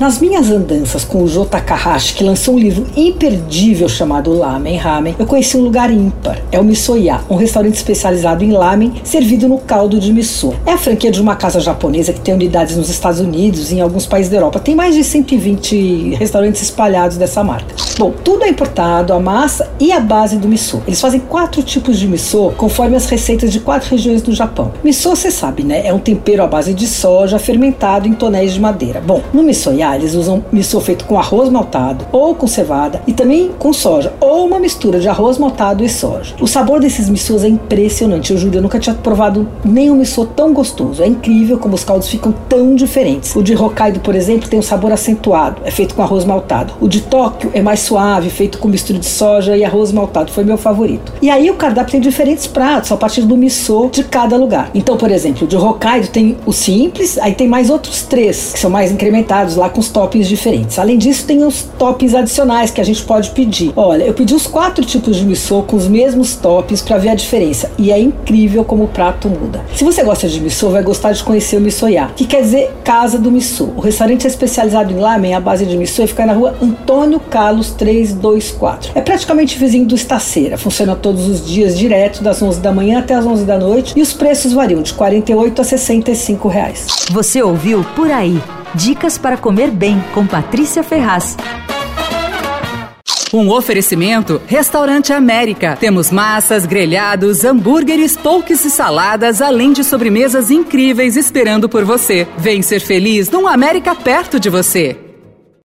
Nas minhas andanças com o Jô Takahashi, que lançou um livro imperdível chamado Lamen Ramen, eu conheci um lugar ímpar. É o Misoya, um restaurante especializado em lamen servido no caldo de miso. É a franquia de uma casa japonesa que tem unidades nos Estados Unidos e em alguns países da Europa. Tem mais de 120 restaurantes espalhados dessa marca. Bom, tudo é importado, a massa e a base do miso. Eles fazem quatro tipos de miso conforme as receitas de quatro regiões do Japão. Miso, você sabe, né? É um tempero à base de soja fermentado em tonéis de madeira. Bom, no Misoya eles usam miso feito com arroz maltado ou com cevada e também com soja, ou uma mistura de arroz maltado e soja. O sabor desses misos é impressionante. Eu juro, eu nunca tinha provado nenhum miso tão gostoso. É incrível como os caldos ficam tão diferentes. O de Hokkaido, por exemplo, tem um sabor acentuado, é feito com arroz maltado. O de Tóquio é mais suave, feito com mistura de soja e arroz maltado. Foi meu favorito. E aí o cardápio tem diferentes pratos a partir do miso de cada lugar. Então, por exemplo, o de Hokkaido tem o simples, aí tem mais outros três que são mais incrementados lá os toppings diferentes. Além disso, tem os toppings adicionais que a gente pode pedir. Olha, eu pedi os quatro tipos de miso com os mesmos toppings para ver a diferença e é incrível como o prato muda. Se você gosta de miso, vai gostar de conhecer o Misoya, que quer dizer Casa do Miso. O restaurante é especializado em lamen à base de miso e fica na rua Antônio Carlos 324. É praticamente vizinho do Estaceira. Funciona todos os dias direto das 11 da manhã até as 11 da noite e os preços variam de 48 a 65 reais. Você ouviu Por Aí. Dicas para comer bem com Patrícia Ferraz. Um oferecimento Restaurante América. Temos massas, grelhados, hambúrgueres, polques e saladas, além de sobremesas incríveis esperando por você. Vem ser feliz num América perto de você.